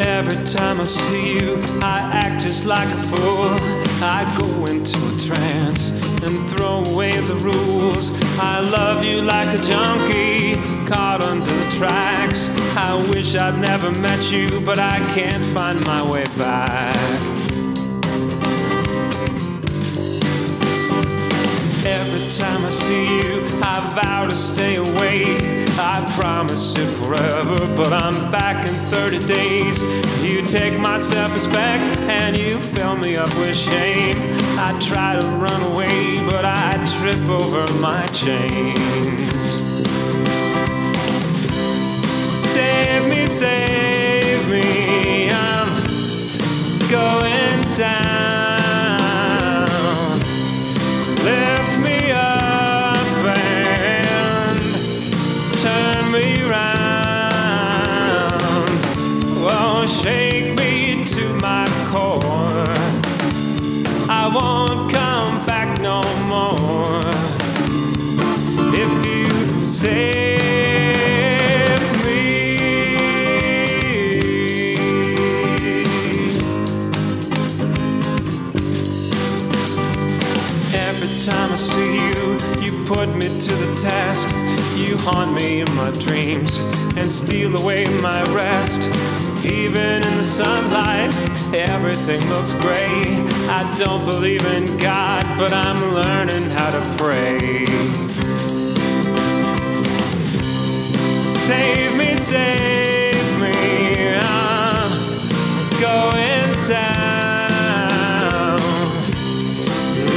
Every time I see you, I act just like a fool. I go into a trance and throw away the rules. I love you like a junkie, caught under the tracks. I wish I'd never met you, but I can't find my way back. See you, I vow to stay away. I promise it forever, but I'm back in 30 days. You take my self respect and you fill me up with shame. I try to run away, but I trip over my chains. Save me, save save me. Every time I see you, you put me to the test. You haunt me in my dreams and steal away my rest. Even in the sunlight, everything looks gray. I don't believe in God, but I'm learning how to pray. Save me, save me, I'm going down.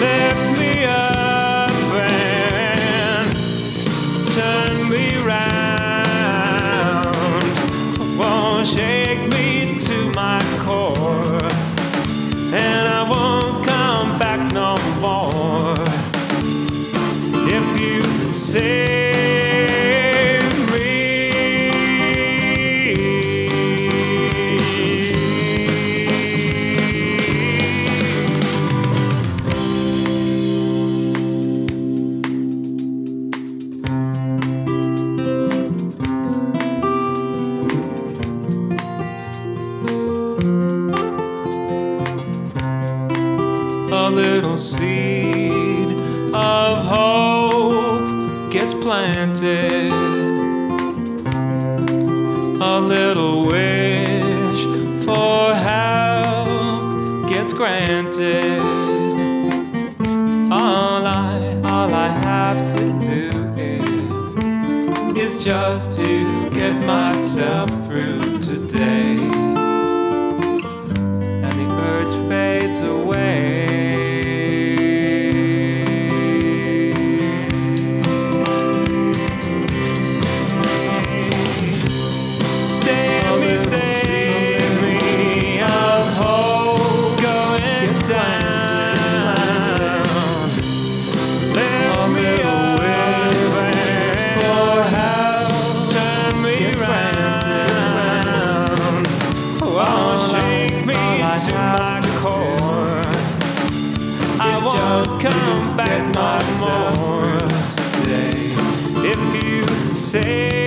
Lift me up and turn me round. Won't shake me to my core, and I won't come back no more. If you save a little seed of hope gets planted. A little wish for help gets granted. All I, all I have to do is, is just to get myself through today and the urge fades to my core. I won't come back no more today. If you say